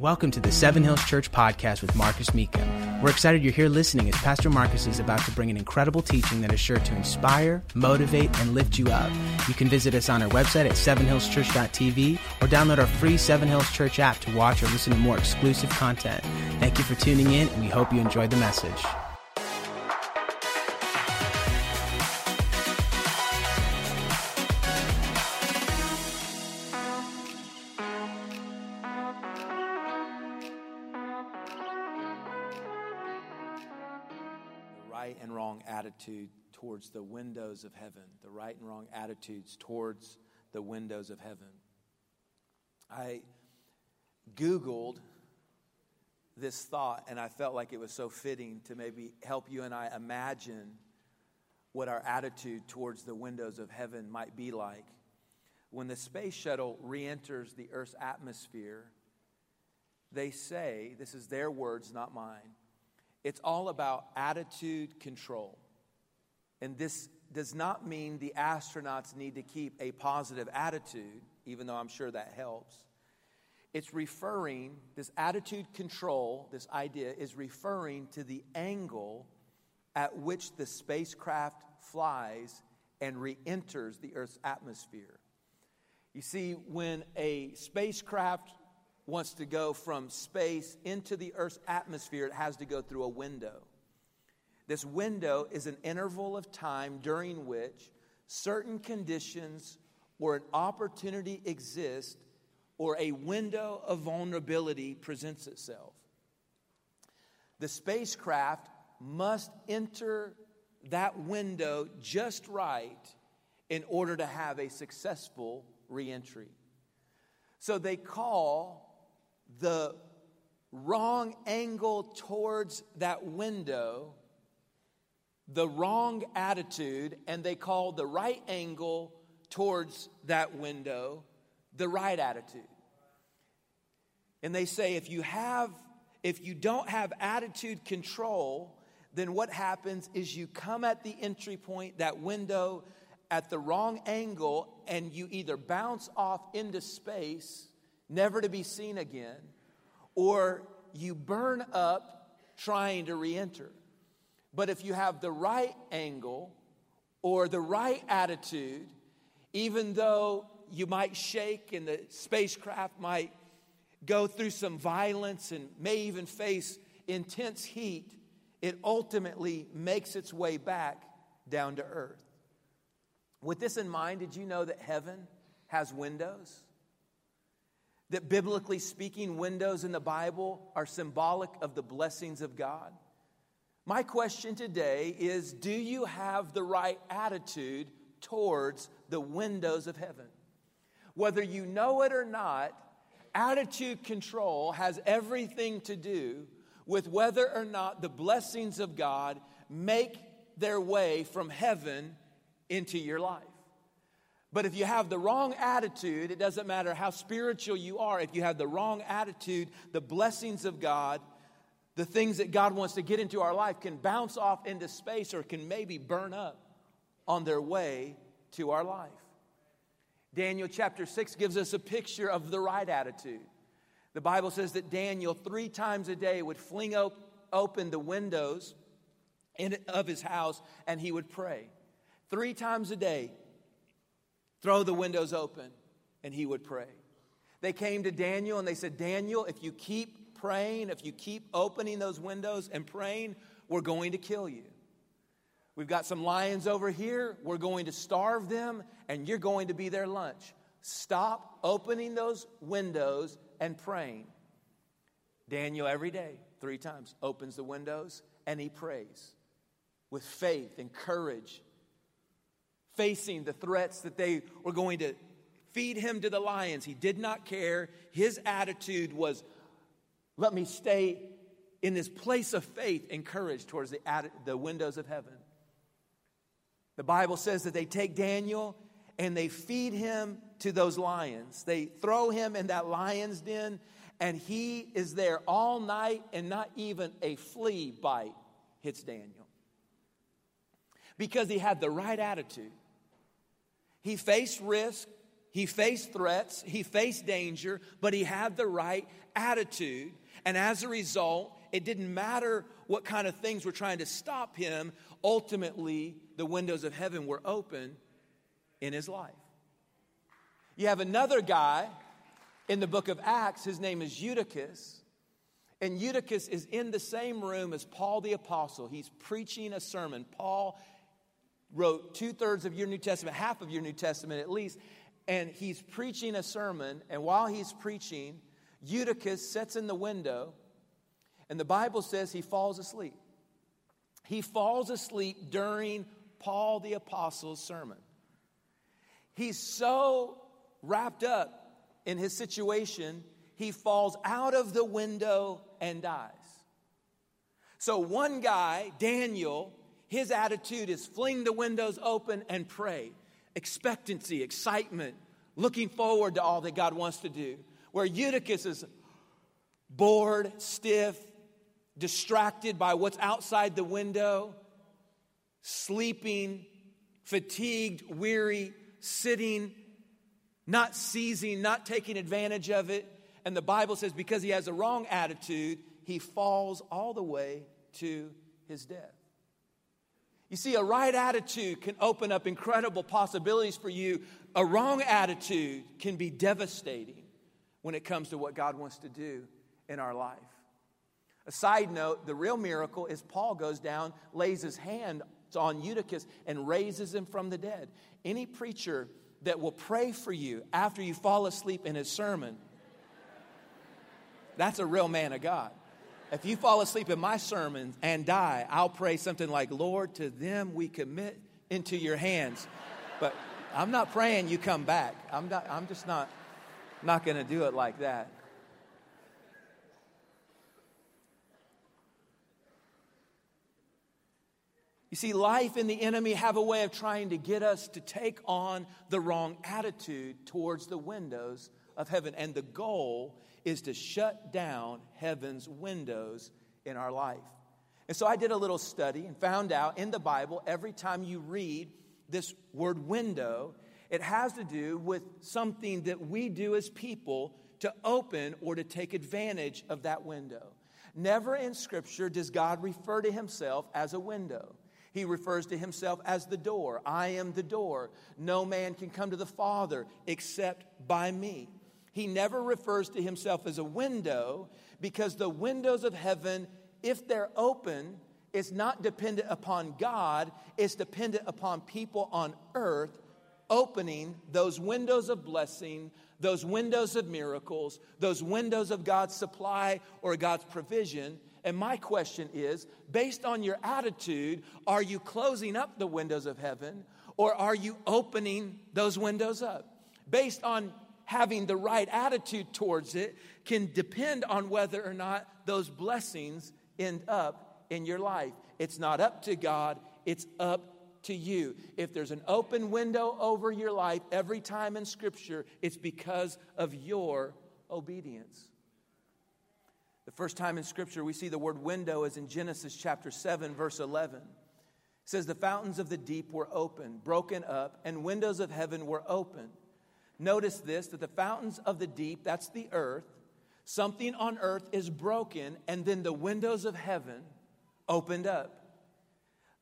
Welcome to the Seven Hills Church podcast with Marcus Mecum. We're excited you're here listening as Pastor Marcus is about to bring an incredible teaching that is sure to inspire, motivate, and lift you up. You can visit us on our website at sevenhillschurch.tv or download our free Seven Hills Church app to watch or listen to more exclusive content. Thank you for tuning in, and we hope you enjoyed the message. Attitude towards the windows of heaven, the right and wrong attitudes towards the windows of heaven. I Googled this thought and I felt like it was so fitting to maybe help you and I imagine what our attitude towards the windows of heaven might be like. When the space shuttle re enters the Earth's atmosphere, they say, this is their words, not mine it's all about attitude control. And this does not mean the astronauts need to keep a positive attitude, even though I'm sure that helps. It's referring, this attitude control, this idea is referring to the angle at which the spacecraft flies and re enters the Earth's atmosphere. You see, when a spacecraft wants to go from space into the Earth's atmosphere, it has to go through a window. This window is an interval of time during which certain conditions or an opportunity exists or a window of vulnerability presents itself. The spacecraft must enter that window just right in order to have a successful reentry. So they call the wrong angle towards that window, the wrong attitude, and they call the right angle towards that window the right attitude. And they say if you have if you don't have attitude control, then what happens is you come at the entry point, that window, at the wrong angle, and you either bounce off into space never to be seen again, or you burn up trying to re enter. But if you have the right angle or the right attitude, even though you might shake and the spacecraft might go through some violence and may even face intense heat, it ultimately makes its way back down to earth. With this in mind, did you know that heaven has windows? that biblically speaking, windows in the Bible are symbolic of the blessings of God? My question today is Do you have the right attitude towards the windows of heaven? Whether you know it or not, attitude control has everything to do with whether or not the blessings of God make their way from heaven into your life. But if you have the wrong attitude, it doesn't matter how spiritual you are, if you have the wrong attitude, the blessings of God, the things that God wants to get into our life can bounce off into space or can maybe burn up on their way to our life. Daniel chapter 6 gives us a picture of the right attitude. The Bible says that Daniel, three times a day, would fling op- open the windows in, of his house and he would pray. Three times a day, throw the windows open, and he would pray. They came to Daniel and they said, Daniel, if you keep praying, if you keep opening those windows and praying, we're going to kill you. We've got some lions over here. We're going to starve them, and you're going to be their lunch. Stop opening those windows and praying. Daniel, every day, three times, opens the windows and he prays with faith and courage facing the threats that they were going to feed him to the lions. He did not care. His attitude was, let me stay in this place of faith and courage towards the, the windows of heaven. The Bible says that they take Daniel and they feed him to those lions. They throw him in that lion's den, and he is there all night, and not even a flea bite hits Daniel. Because he had the right attitude. He faced risk, He faced threats, he faced danger, but he had the right attitude. And as a result, it didn't matter what kind of things were trying to stop him. Ultimately, the windows of heaven were open in his life. You have another guy in the book of Acts, his name is Eutychus. And Eutychus is in the same room as Paul the Apostle. He's preaching a sermon. Paul wrote two thirds of your New Testament, half of your New Testament at least, and he's preaching a sermon. And while he's preaching, Eutychus sits in the window, and the Bible says he falls asleep. He falls asleep during Paul the Apostle's sermon. He's so wrapped up in his situation, he falls out of the window and dies. So, one guy, Daniel, his attitude is fling the windows open and pray. Expectancy, excitement, looking forward to all that God wants to do. Where Eutychus is bored, stiff, distracted by what's outside the window, sleeping, fatigued, weary, sitting, not seizing, not taking advantage of it. And the Bible says because he has a wrong attitude, he falls all the way to his death. You see, a right attitude can open up incredible possibilities for you. A wrong attitude can be devastating when it comes to what God wants to do in our life. A side note the real miracle is Paul goes down, lays his hand on Eutychus, and raises him from the dead. Any preacher that will pray for you after you fall asleep in his sermon, that's a real man of God. If you fall asleep in my sermon and die, I'll pray something like, Lord, to them we commit into your hands. But I'm not praying you come back. I'm, not, I'm just not, not going to do it like that. You see, life and the enemy have a way of trying to get us to take on the wrong attitude towards the windows of heaven. And the goal is to shut down heaven's windows in our life. And so I did a little study and found out in the Bible, every time you read this word window, it has to do with something that we do as people to open or to take advantage of that window. Never in Scripture does God refer to himself as a window. He refers to himself as the door. I am the door. No man can come to the Father except by me. He never refers to himself as a window because the windows of heaven, if they're open, is not dependent upon God, it's dependent upon people on earth opening those windows of blessing, those windows of miracles, those windows of God's supply or God's provision and my question is based on your attitude, are you closing up the windows of heaven or are you opening those windows up? Based on having the right attitude towards it, can depend on whether or not those blessings end up in your life. It's not up to God, it's up to you. If there's an open window over your life every time in Scripture, it's because of your obedience. The first time in Scripture we see the word window is in Genesis chapter 7, verse 11. It says, The fountains of the deep were open, broken up, and windows of heaven were open. Notice this that the fountains of the deep, that's the earth, something on earth is broken, and then the windows of heaven opened up.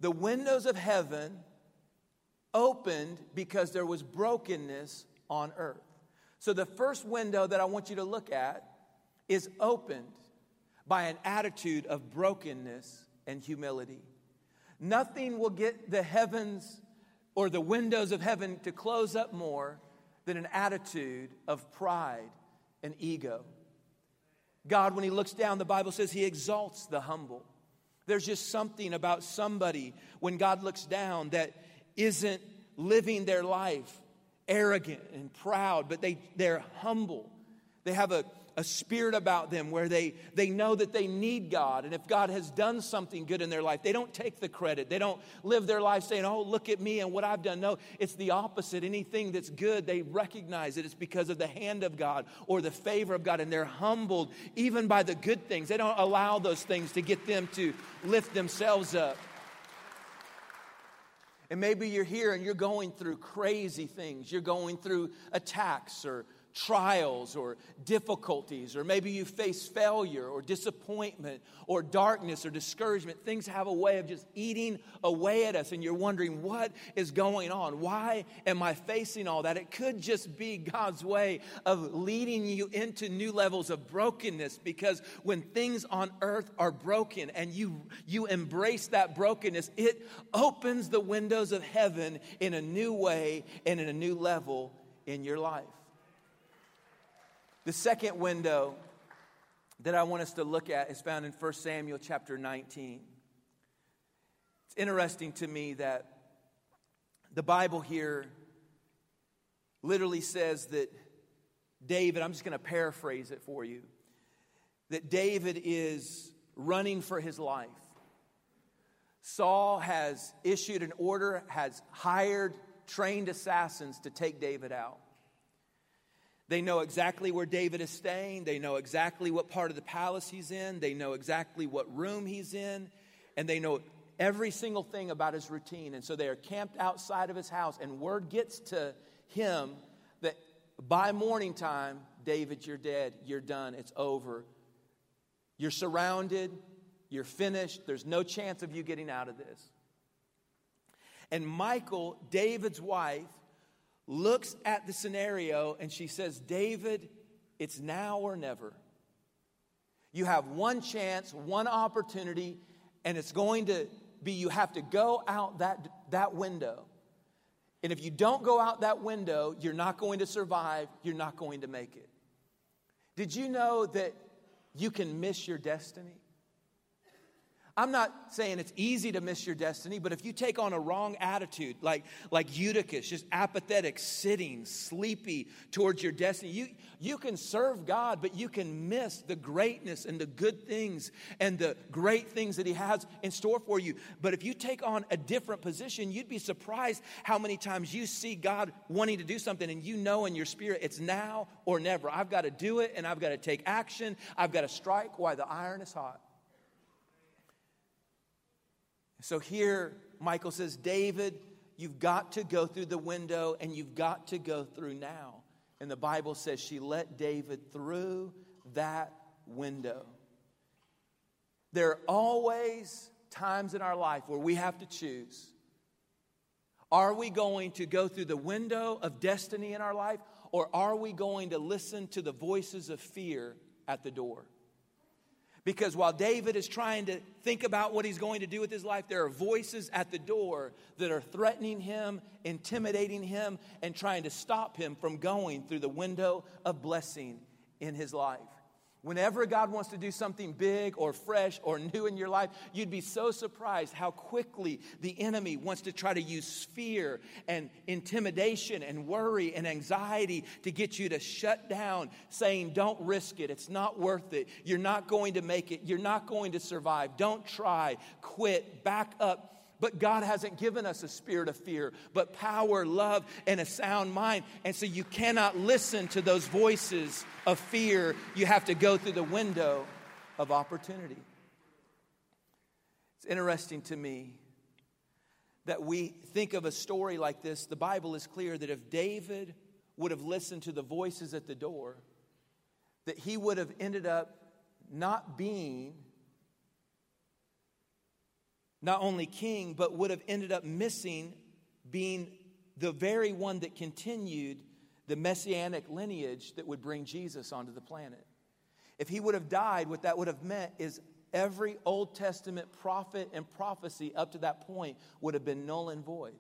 The windows of heaven opened because there was brokenness on earth. So the first window that I want you to look at is opened by an attitude of brokenness and humility. Nothing will get the heavens or the windows of heaven to close up more than an attitude of pride and ego. God, when He looks down, the Bible says He exalts the humble. There's just something about somebody when God looks down that isn't living their life arrogant and proud, but they, they're humble. They have a a spirit about them where they, they know that they need God. And if God has done something good in their life, they don't take the credit. They don't live their life saying, Oh, look at me and what I've done. No, it's the opposite. Anything that's good, they recognize it. It's because of the hand of God or the favor of God. And they're humbled even by the good things. They don't allow those things to get them to lift themselves up. And maybe you're here and you're going through crazy things. You're going through attacks or trials or difficulties, or maybe you face failure or disappointment or darkness or discouragement. Things have a way of just eating away at us, and you're wondering, what is going on? Why am I facing all that? It could just be God's way of leading you into new levels of brokenness because when things on earth are broken and you, you embrace that brokenness, it opens the windows of heaven in a new way and in a new level in your life. The second window that I want us to look at is found in 1 Samuel chapter 19. It's interesting to me that the Bible here literally says that David, I'm just going to paraphrase it for you, that David is running for his life. Saul has issued an order, has hired trained assassins to take David out. They know exactly where David is staying. They know exactly what part of the palace he's in. They know exactly what room he's in. And they know every single thing about his routine. And so they are camped outside of his house. And word gets to him that by morning time, David, you're dead. You're done. It's over. You're surrounded. You're finished. There's no chance of you getting out of this. And Michal, David's wife, looks at the scenario and she says, David, it's now or never. You have one chance, one opportunity, and it's going to be you have to go out that, that window. And if you don't go out that window, you're not going to survive, you're not going to make it. Did you know that you can miss your destiny? I'm not saying it's easy to miss your destiny, but if you take on a wrong attitude, like, like Eutychus, just apathetic, sitting, sleepy towards your destiny, you, you can serve God, but you can miss the greatness and the good things and the great things that He has in store for you. But if you take on a different position, you'd be surprised how many times you see God wanting to do something and you know in your spirit it's now or never. I've got to do it and I've got to take action. I've got to strike while the iron is hot. So here, Michal says, David, you've got to go through the window and you've got to go through now. And the Bible says she let David through that window. There are always times in our life where we have to choose. Are we going to go through the window of destiny in our life, or are we going to listen to the voices of fear at the door? Because while David is trying to think about what he's going to do with his life, there are voices at the door that are threatening him, intimidating him, and trying to stop him from going through the window of blessing in his life. Whenever God wants to do something big or fresh or new in your life, you'd be so surprised how quickly the enemy wants to try to use fear and intimidation and worry and anxiety to get you to shut down, saying, Don't risk it. It's not worth it. You're not going to make it. You're not going to survive. Don't try. Quit. Back up but God hasn't given us a spirit of fear, but power, love, and a sound mind. And so you cannot listen to those voices of fear. You have to go through the window of opportunity. It's interesting to me that we think of a story like this. The Bible is clear that if David would have listened to the voices at the door, that he would have ended up not being not only king, but would have ended up missing being the very one that continued the messianic lineage that would bring Jesus onto the planet. If he would have died, what that would have meant is every Old Testament prophet and prophecy up to that point would have been null and void.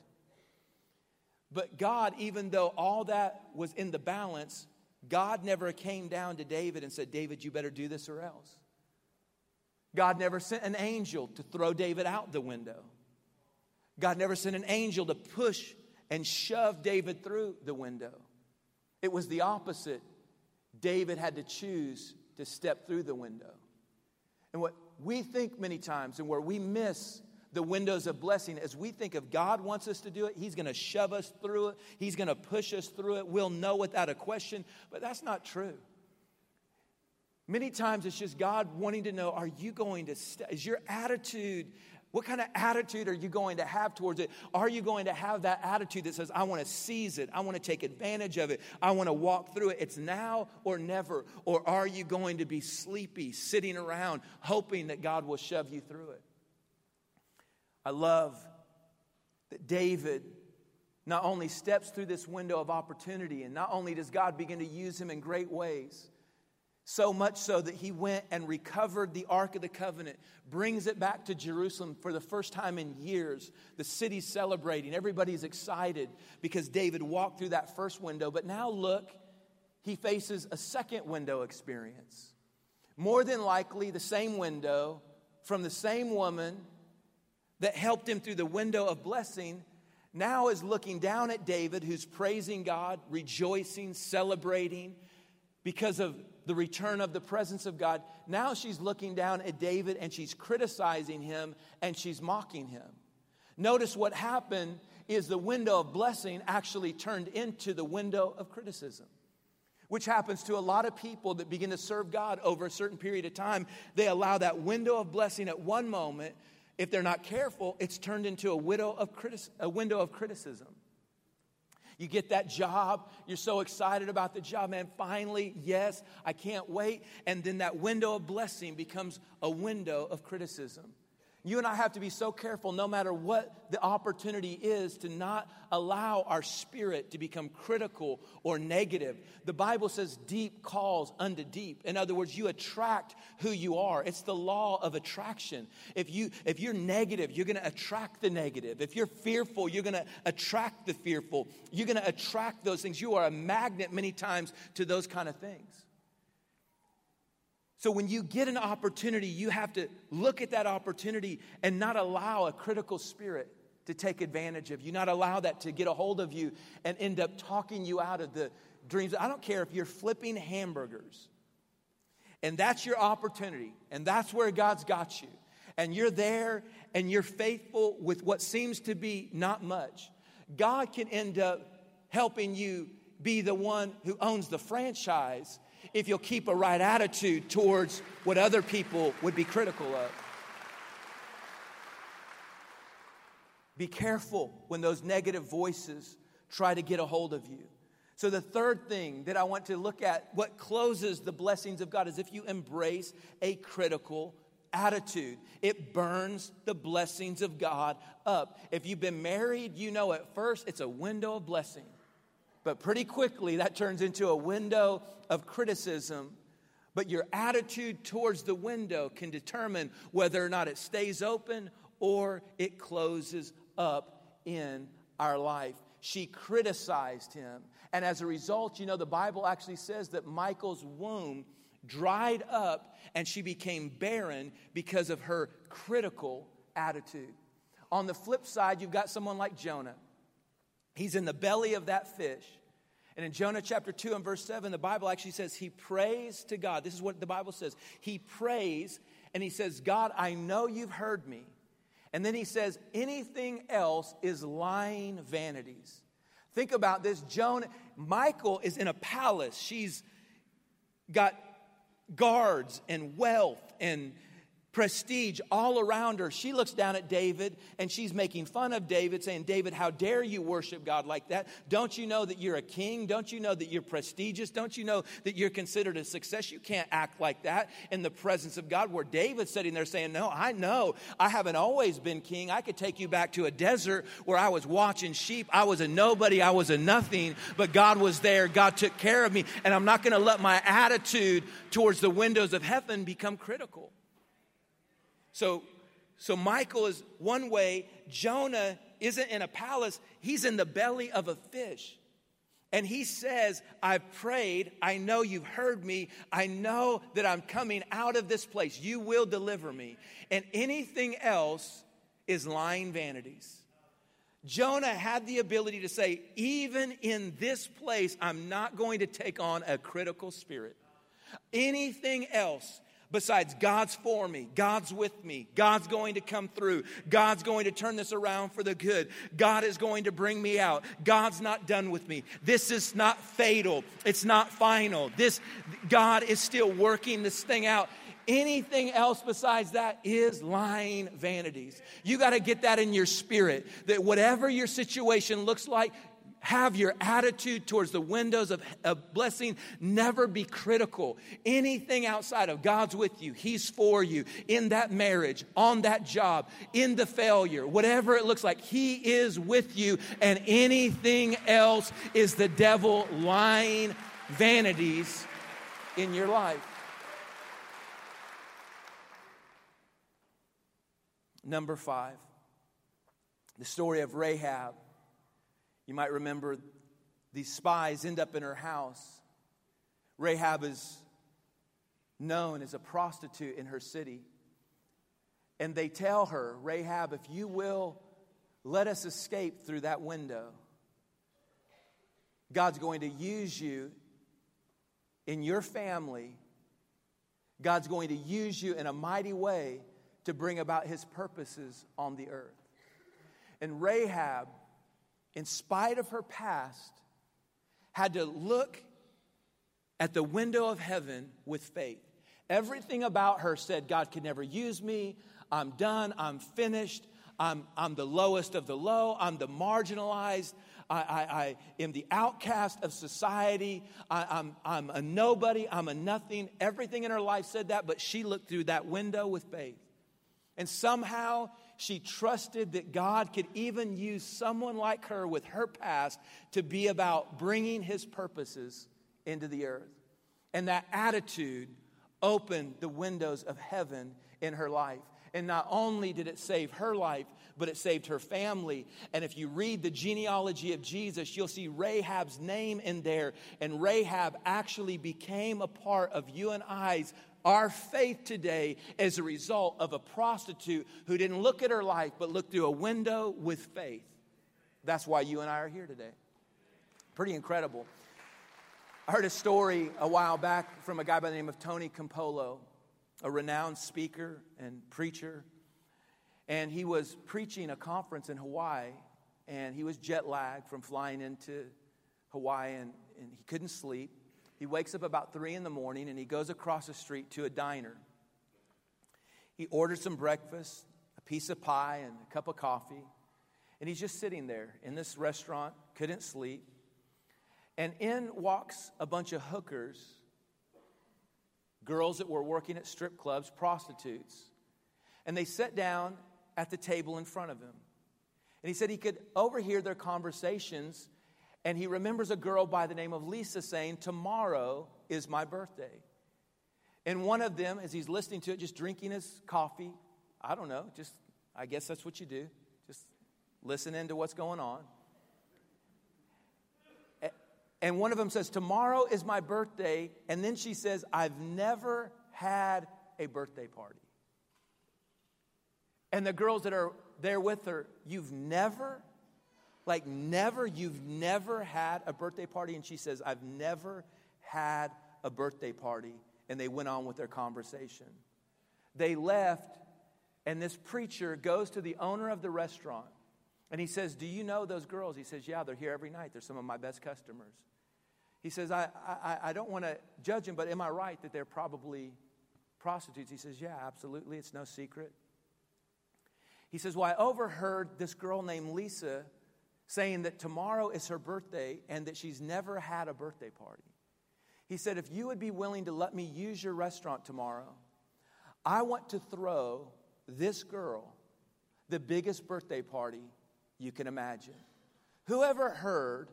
But God, even though all that was in the balance, God never came down to David and said, David, you better do this or else. God never sent an angel to throw David out the window. God never sent an angel to push and shove David through the window. It was the opposite. David had to choose to step through the window. And what we think many times, and where we miss the windows of blessing, as we think if God wants us to do it, He's going to shove us through it, He's going to push us through it. We'll know without a question. But that's not true. Many times it's just God wanting to know are you going to, st- is your attitude What kind of attitude are you going to have towards it? Are you going to have that attitude that says, I want to seize it, I want to take advantage of it, I want to walk through it? It's now or never. Or are you going to be sleepy, sitting around, hoping that God will shove you through it? I love that David not only steps through this window of opportunity, and not only does God begin to use him in great ways, so much so that he went and recovered the Ark of the Covenant, brings it back to Jerusalem for the first time in years. The city's celebrating, everybody's excited because David walked through that first window. But now look, he faces a second window experience. More than likely, the same window from the same woman that helped him through the window of blessing now is looking down at David, who's praising God, rejoicing, celebrating because of the return of the presence of God. Now she's looking down at David and she's criticizing him and she's mocking him. Notice what happened is the window of blessing actually turned into the window of criticism. Which happens to a lot of people that begin to serve God over a certain period of time. They allow that window of blessing at one moment. If they're not careful, it's turned into a, widow of criti- a window of criticism. You get that job, you're so excited about the job, man. Finally, yes, I can't wait. And then that window of blessing becomes a window of criticism. You and I have to be so careful, no matter what the opportunity is, to not allow our spirit to become critical or negative. The Bible says deep calls unto deep. In other words, you attract who you are. It's the law of attraction. If, you, if you're negative, you're going to attract the negative. If you're fearful, you're going to attract the fearful. You're going to attract those things. You are a magnet many times to those kind of things. So when you get an opportunity, you have to look at that opportunity and not allow a critical spirit to take advantage of you, not allow that to get a hold of you and end up talking you out of the dreams. I don't care if you're flipping hamburgers and that's your opportunity and that's where God's got you. And you're there and you're faithful with what seems to be not much. God can end up helping you be the one who owns the franchise if you'll keep a right attitude towards what other people would be critical of. Be careful when those negative voices try to get a hold of you. So, the third thing that I want to look at, what closes the blessings of God, is if you embrace a critical attitude. It burns the blessings of God up. If you've been married, you know at first it's a window of blessing. But pretty quickly, that turns into a window of criticism. But your attitude towards the window can determine whether or not it stays open or it closes up in our life. She criticized him. And as a result, you know, the Bible actually says that Michal's womb dried up and she became barren because of her critical attitude. On the flip side, you've got someone like Jonah. He's in the belly of that fish. And in Jonah chapter 2 and verse 7, the Bible actually says he prays to God. This is what the Bible says. He prays and he says, God, I know you've heard me. And then he says, anything else is lying vanities. Think about this. Jonah, Michal is in a palace. She's got guards and wealth and prestige all around her. She looks down at David and she's making fun of David, saying, David, how dare you worship God like that? Don't you know that you're a king? Don't you know that you're prestigious? Don't you know that you're considered a success? You can't act like that in the presence of God. Where David's sitting there saying, No, I know I haven't always been king. I could take you back to a desert where I was watching sheep. I was a nobody, I was a nothing, but God was there. God took care of me. And I'm not going to let my attitude towards the windows of heaven become critical. So, so Michal is one way. Jonah isn't in a palace, he's in the belly of a fish. And he says, I've prayed. I know you've heard me. I know that I'm coming out of this place. You will deliver me. And anything else is lying vanities. Jonah had the ability to say, even in this place, I'm not going to take on a critical spirit. Anything else besides God's for me, God's with me, God's going to come through, God's going to turn this around for the good, God is going to bring me out, God's not done with me. This is not fatal, it's not final. This God is still working this thing out. Anything else besides that is lying vanities. You got to get that in your spirit that whatever your situation looks like, have your attitude towards the windows of, of, blessing never be critical. Anything outside of God's with you, He's for you in that marriage, on that job, in the failure, whatever it looks like, He is with you, and anything else is the devil lying vanities in your life. Number five, the story of Rahab. You might remember these spies end up in her house. Rahab is known as a prostitute in her city. And they tell her, Rahab, if you will let us escape through that window, God's going to use you in your family. God's going to use you in a mighty way to bring about his purposes on the earth. And Rahab, in spite of her past, had to look at the window of heaven with faith. Everything about her said, God could never use me. I'm done. I'm finished. I'm, I'm the lowest of the low. I'm the marginalized. I, I, I am the outcast of society. I, I'm, I'm a nobody. I'm a nothing. Everything in her life said that, but she looked through that window with faith. And somehow she trusted that God could even use someone like her with her past to be about bringing his purposes into the earth. And that attitude opened the windows of heaven in her life. And not only did it save her life, but it saved her family. And if you read the genealogy of Jesus, you'll see Rahab's name in there. And Rahab actually became a part of you and I's our faith today is a result of a prostitute who didn't look at her life but looked through a window with faith. That's why you and I are here today. Pretty incredible. I heard a story a while back from a guy by the name of Tony Campolo, a renowned speaker and preacher. And he was preaching a conference in Hawaii, and he was jet lagged from flying into Hawaii, and, and he couldn't sleep. He wakes up about three in the morning and he goes across the street to a diner. He orders some breakfast, a piece of pie, and a cup of coffee. And he's just sitting there in this restaurant, couldn't sleep. And in walks a bunch of hookers, girls that were working at strip clubs, prostitutes. And they sat down at the table in front of him. And he said he could overhear their conversations and he remembers a girl by the name of Lisa saying, Tomorrow is my birthday. And one of them, as he's listening to it, just drinking his coffee, I don't know, just, I guess that's what you do, just listening to what's going on. And one of them says, Tomorrow is my birthday. And then she says, I've never had a birthday party. And the girls that are there with her, You've never like, never, you've never had a birthday party? And she says, I've never had a birthday party. And they went on with their conversation. They left, and this preacher goes to the owner of the restaurant. And he says, Do you know those girls? He says, Yeah, they're here every night. They're some of my best customers. He says, I, I, I don't want to judge them, but am I right that they're probably prostitutes? He says, Yeah, absolutely. It's no secret. He says, Well, I overheard this girl named Lisa saying that tomorrow is her birthday and that she's never had a birthday party. He said, If you would be willing to let me use your restaurant tomorrow, I want to throw this girl the biggest birthday party you can imagine. Whoever heard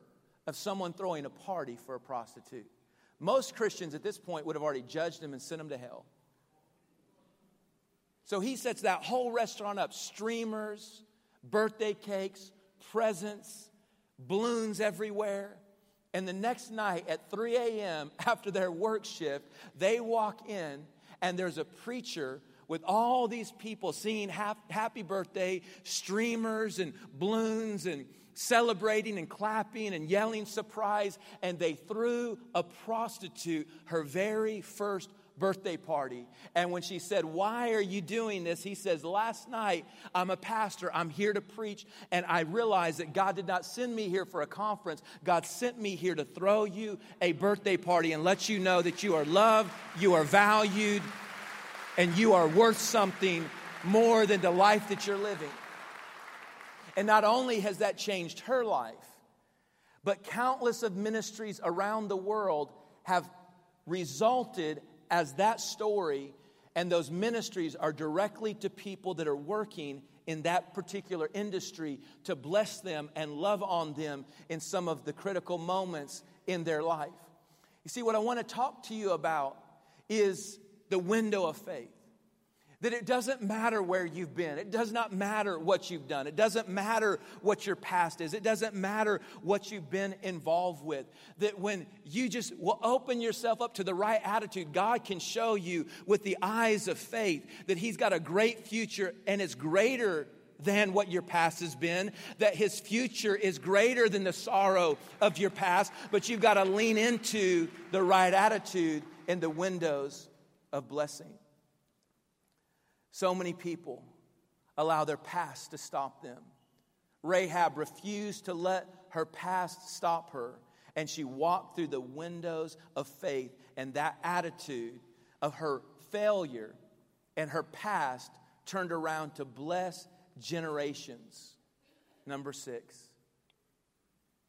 of someone throwing a party for a prostitute? Most Christians at this point would have already judged him and sent him to hell. So he sets that whole restaurant up streamers, birthday cakes, presents, balloons everywhere. And the next night at 3 a.m., after their work shift, they walk in and there's a preacher with all these people singing happy birthday, streamers and balloons and celebrating and clapping and yelling surprise. And they threw a prostitute her very first birthday party. And when she said, Why are you doing this? He says, Last night, I'm a pastor. I'm here to preach. And I realized that God did not send me here for a conference. God sent me here to throw you a birthday party and let you know that you are loved, you are valued, and you are worth something more than the life that you're living. And not only has that changed her life, but countless of ministries around the world have resulted as that story and those ministries are directly to people that are working in that particular industry to bless them and love on them in some of the critical moments in their life. You see, what I want to talk to you about is the window of faith. That it doesn't matter where you've been. It does not matter what you've done. It doesn't matter what your past is. It doesn't matter what you've been involved with. That when you just will open yourself up to the right attitude, God can show you with the eyes of faith that He's got a great future and it's greater than what your past has been, that his future is greater than the sorrow of your past, but you've got to lean into the right attitude in the windows of blessing. So many people allow their past to stop them. Rahab refused to let her past stop her, and she walked through the windows of faith, and that attitude of her failure and her past turned around to bless generations. Number six,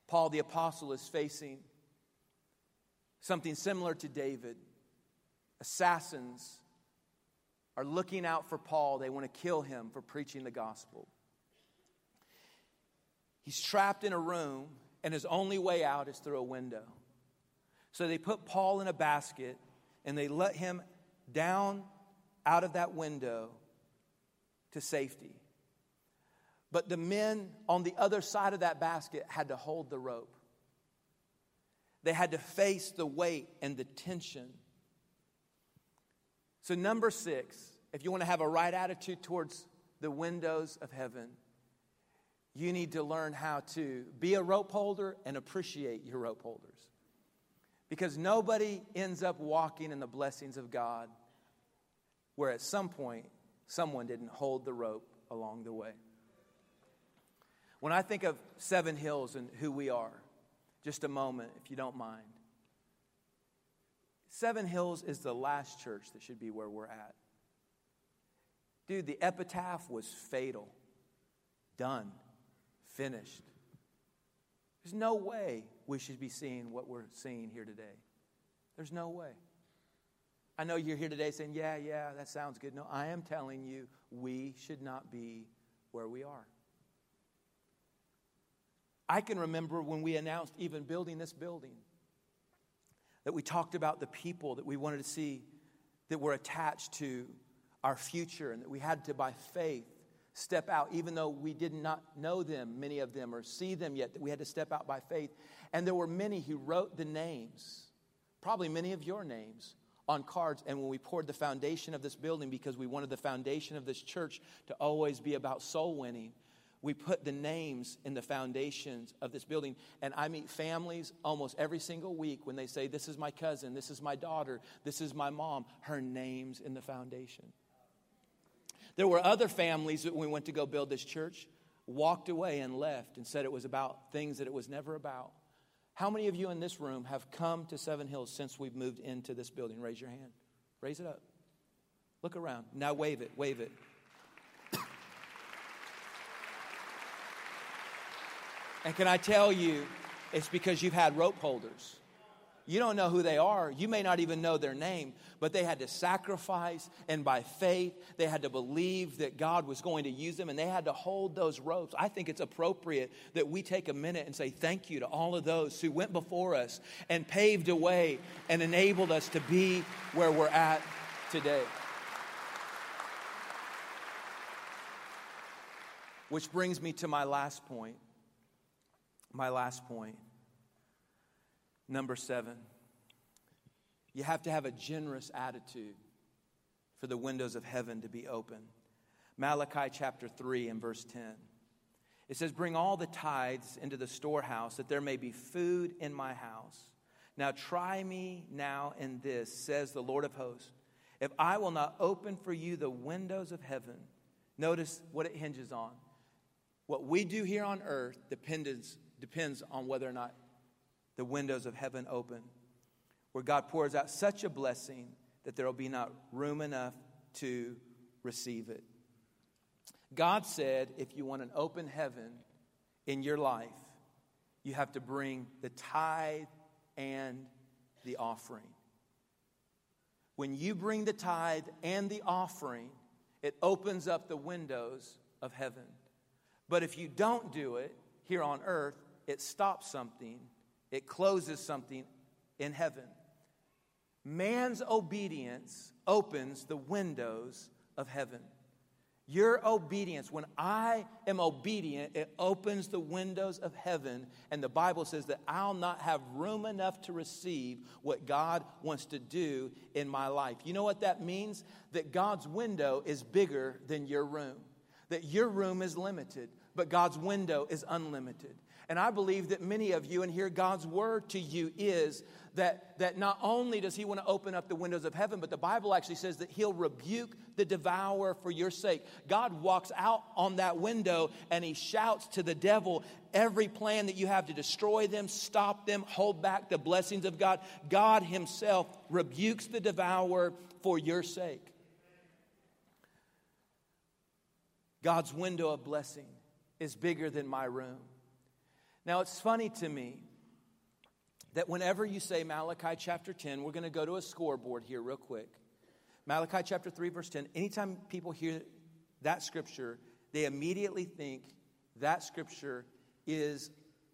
Paul the Apostle is facing something similar to David assassins are looking out for Paul. They want to kill him for preaching the gospel. He's trapped in a room, and his only way out is through a window. So they put Paul in a basket and they let him down out of that window to safety. But the men on the other side of that basket had to hold the rope. They had to face the weight and the tension. So, number six, if you want to have a right attitude towards the windows of heaven, you need to learn how to be a rope holder and appreciate your rope holders. Because nobody ends up walking in the blessings of God where at some point someone didn't hold the rope along the way. When I think of Seven Hills and who we are, just a moment, if you don't mind. Seven Hills is the last church that should be where we're at. Dude, the epitaph was fatal. Done. Finished. There's no way we should be seeing what we're seeing here today. There's no way. I know you're here today saying, yeah, yeah, that sounds good. No, I am telling you, we should not be where we are. I can remember when we announced even building this building that we talked about the people that we wanted to see that were attached to our future and that we had to, by faith, step out, even though we did not know them, many of them, or see them yet, that we had to step out by faith. And there were many who wrote the names, probably many of your names, on cards. And when we poured the foundation of this building, because we wanted the foundation of this church to always be about soul winning, we put the names in the foundations of this building. And I meet families almost every single week when they say, This is my cousin, this is my daughter, this is my mom, her name's in the foundation. There were other families that we went to go build this church walked away and left and said it was about things that it was never about. How many of you in this room have come to Seven Hills since we've moved into this building? Raise your hand. Raise it up. Look around. Now wave it. Wave it. And can I tell you, it's because you've had rope holders. You don't know who they are. You may not even know their name, but they had to sacrifice, and by faith, they had to believe that God was going to use them, and they had to hold those ropes. I think it's appropriate that we take a minute and say thank you to all of those who went before us and paved a way and enabled us to be where we're at today. Which brings me to my last point. My last point. Number seven, you have to have a generous attitude for the windows of heaven to be open. Malachi chapter 3 and verse 10. It says, Bring all the tithes into the storehouse, that there may be food in my house. Now try me now in this, says the Lord of hosts, if I will not open for you the windows of heaven. Notice what it hinges on. What we do here on earth depends, depends on whether or not the windows of heaven open, where God pours out such a blessing that there will be not room enough to receive it. God said if you want an open heaven in your life, you have to bring the tithe and the offering. When you bring the tithe and the offering, it opens up the windows of heaven. But if you don't do it here on earth, it stops something, it closes something in heaven. Man's obedience opens the windows of heaven. Your obedience, when I am obedient, it opens the windows of heaven. And the Bible says that I'll not have room enough to receive what God wants to do in my life. You know what that means? That God's window is bigger than your room, that your room is limited, but God's window is unlimited. And I believe that many of you, and here God's word to you is that, that not only does He want to open up the windows of heaven, but the Bible actually says that He'll rebuke the devourer for your sake. God walks out on that window and He shouts to the devil, every plan that you have to destroy them, stop them, hold back the blessings of God. God Himself rebukes the devourer for your sake. God's window of blessing is bigger than my room. Now, it's funny to me that whenever you say Malachi chapter 10, we're going to go to a scoreboard here real quick. Malachi chapter 3, verse 10, anytime people hear that scripture, they immediately think that scripture is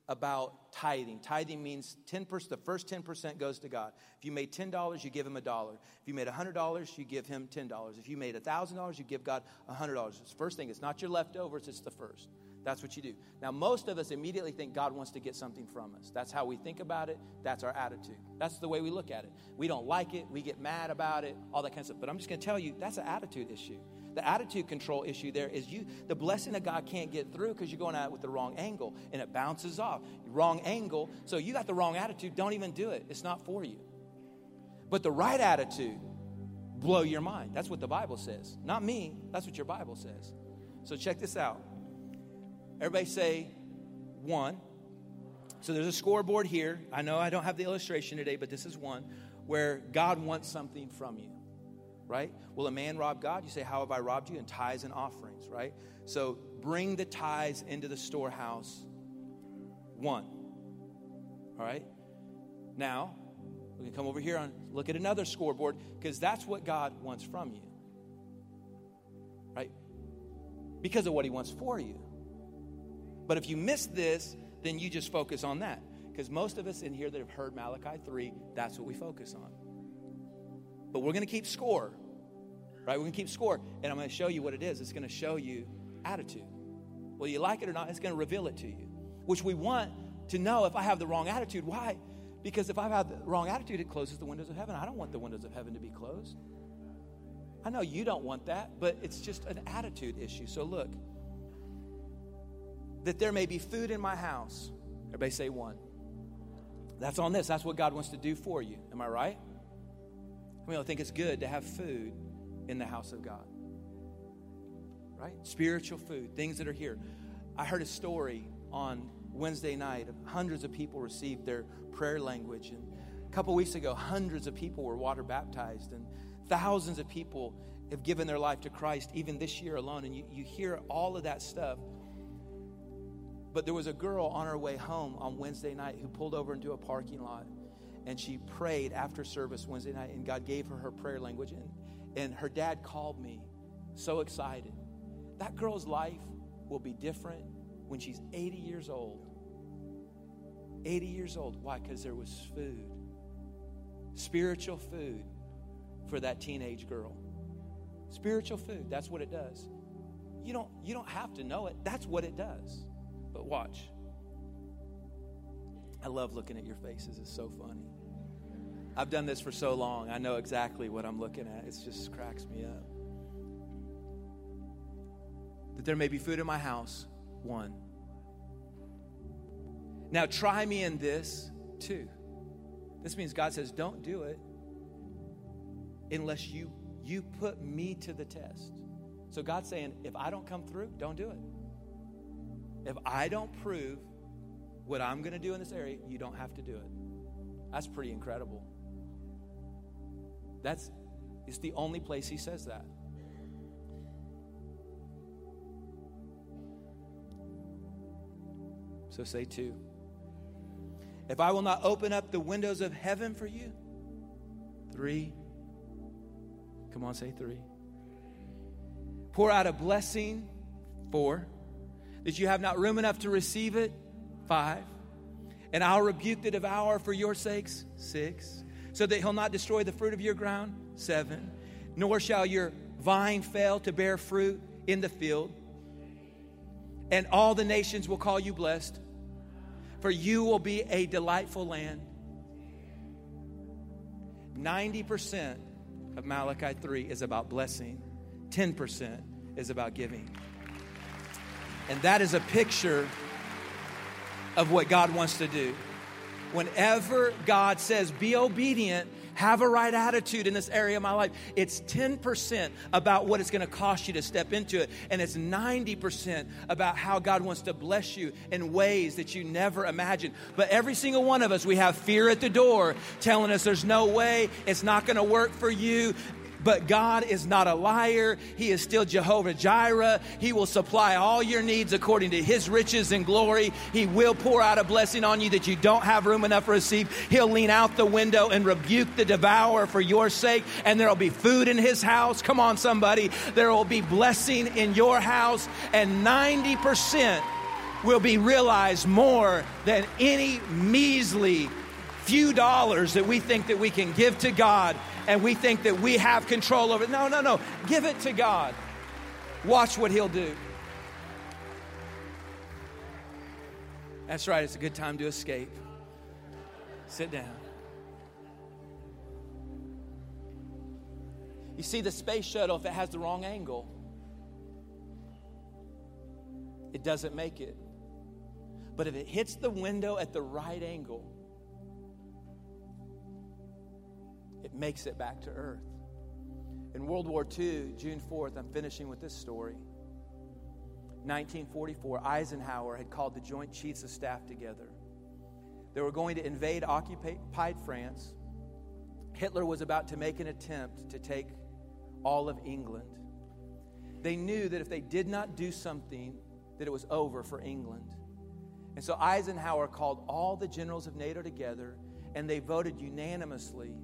about tithing. Tithing means 10%, the first 10% goes to God. If you made $10, you give him a dollar. If you made $100, you give him $10. If you made $1,000, you give God $100. It's the first thing. It's not your leftovers, it's the first. That's what you do. Now, most of us immediately think God wants to get something from us. That's how we think about it. That's our attitude. That's the way we look at it. We don't like it. We get mad about it, all that kind of stuff. But I'm just going to tell you that's an attitude issue. The attitude control issue there is you, the blessing of God can't get through because you're going at it with the wrong angle and it bounces off. Wrong angle. So you got the wrong attitude. Don't even do it. It's not for you. But the right attitude, blow your mind. That's what the Bible says. Not me. That's what your Bible says. So check this out. Everybody say one. So there's a scoreboard here. I know I don't have the illustration today, but this is one where God wants something from you, right? Will a man rob God? You say, How have I robbed you? In tithes and offerings, right? So bring the tithes into the storehouse. One. All right? Now, we can come over here and look at another scoreboard because that's what God wants from you. Right? Because of what He wants for you. But if you miss this, then you just focus on that. Because most of us in here that have heard Malachi 3, that's what we focus on. But we're going to keep score, right? We're going to keep score. And I'm going to show you what it is. It's going to show you attitude. Whether you like it or not, it's going to reveal it to you, which we want to know if I have the wrong attitude. Why? Because if I have the wrong attitude, it closes the windows of heaven. I don't want the windows of heaven to be closed. I know you don't want that, but it's just an attitude issue. So look, that there may be food in my house. Everybody say one. That's on this. That's what God wants to do for you. Am I right? I mean, I think it's good to have food in the house of God. Right? Spiritual food, things that are here. I heard a story on Wednesday night of hundreds of people received their prayer language. And a couple weeks ago, hundreds of people were water baptized, and thousands of people have given their life to Christ even this year alone. And you, you hear all of that stuff. But there was a girl on her way home on Wednesday night who pulled over into a parking lot and she prayed after service Wednesday night, and God gave her her prayer language. And, and her dad called me, so excited. That girl's life will be different when she's 80 years old. 80 years old. Why? Because there was food, spiritual food for that teenage girl. Spiritual food, that's what it does. You don't, you don't have to know it, that's what it does. But watch. I love looking at your faces. It's so funny. I've done this for so long. I know exactly what I'm looking at. It just cracks me up. That there may be food in my house, one. Now try me in this, two. This means God says, don't do it unless you you put me to the test. So God's saying, if I don't come through, don't do it. If I don't prove what I'm going to do in this area, you don't have to do it. That's pretty incredible. That's it's the only place he says that. So say two. If I will not open up the windows of heaven for you, three. Come on, say three. Pour out a blessing, four. That you have not room enough to receive it, five. And I'll rebuke the devourer for your sakes, six. So that he'll not destroy the fruit of your ground, seven. Nor shall your vine fail to bear fruit in the field. And all the nations will call you blessed, for you will be a delightful land. 90% of Malachi 3 is about blessing, 10% is about giving. And that is a picture of what God wants to do. Whenever God says, be obedient, have a right attitude in this area of my life. It's 10% about what it's going to cost you to step into it, and it's 90% about how God wants to bless you in ways that you never imagined. But every single one of us, we have fear at the door telling us there's no way, it's not going to work for you. But God is not a liar. He is still Jehovah Jireh. He will supply all your needs according to His riches and glory. He will pour out a blessing on you that you don't have room enough to receive. He'll lean out the window and rebuke the devourer for your sake, and there will be food in His house. Come on, somebody. There will be blessing in your house, and 90% will be realized more than any measly few dollars that we think that we can give to God and we think that we have control over it. No, no, no. Give it to God. Watch what He'll do. That's right, it's a good time to escape. Sit down. You see, the space shuttle, if it has the wrong angle, it doesn't make it. But if it hits the window at the right angle, it makes it back to earth. In World War II, June 4th, I'm finishing with this story. 1944, Eisenhower had called the Joint Chiefs of Staff together. They were going to invade occupied France. Hitler was about to make an attempt to take all of England. They knew that if they did not do something, that it was over for England. And so Eisenhower called all the generals of NATO together, and they voted unanimously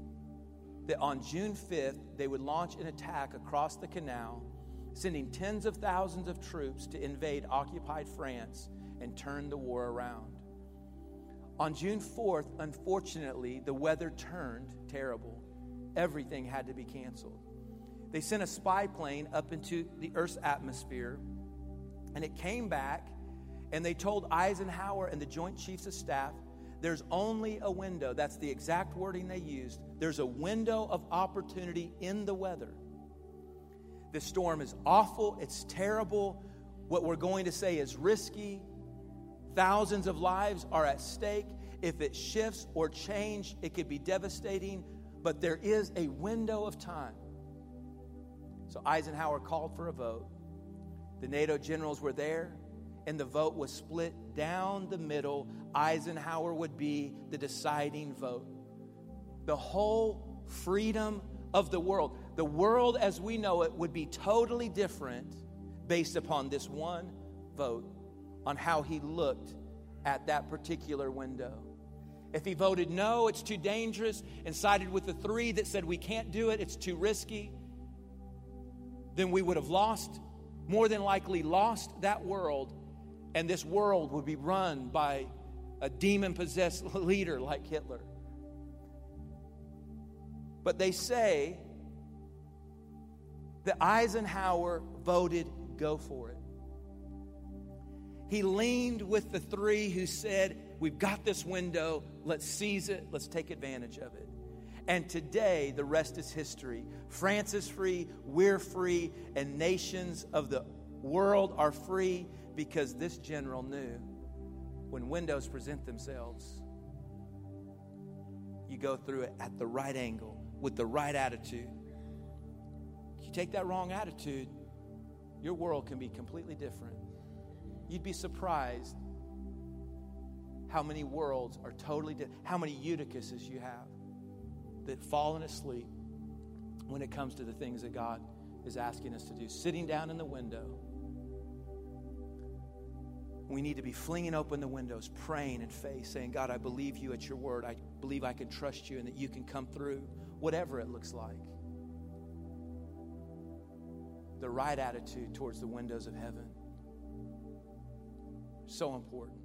that on June 5th, they would launch an attack across the canal, sending tens of thousands of troops to invade occupied France and turn the war around. On June 4th, unfortunately, the weather turned terrible. Everything had to be canceled. They sent a spy plane up into the Earth's atmosphere, and it came back, and they told Eisenhower and the Joint Chiefs of Staff there's only a window. That's the exact wording they used. There's a window of opportunity in the weather. The storm is awful, it's terrible. What we're going to say is risky. Thousands of lives are at stake. If it shifts or change, it could be devastating, but there is a window of time. So Eisenhower called for a vote. The NATO generals were there and the vote was split down the middle, Eisenhower would be the deciding vote. The whole freedom of the world, the world as we know it, would be totally different based upon this one vote on how he looked at that particular window. If he voted no, it's too dangerous, and sided with the three that said we can't do it, it's too risky, then we would have lost, more than likely lost that world and this world would be run by a demon possessed leader like Hitler. But they say that Eisenhower voted go for it. He leaned with the three who said, We've got this window, let's seize it, let's take advantage of it. And today, the rest is history. France is free, we're free, and nations of the world are free because this general knew when windows present themselves, you go through it at the right angle with the right attitude. If you take that wrong attitude, your world can be completely different. You'd be surprised how many worlds are totally different, how many Eutychuses you have that fallen asleep when it comes to the things that God is asking us to do. Sitting down in the window We need to be flinging open the windows, praying in faith, saying, God, I believe you at your word. I believe I can trust you and that you can come through, whatever it looks like. The right attitude towards the windows of heaven. So important.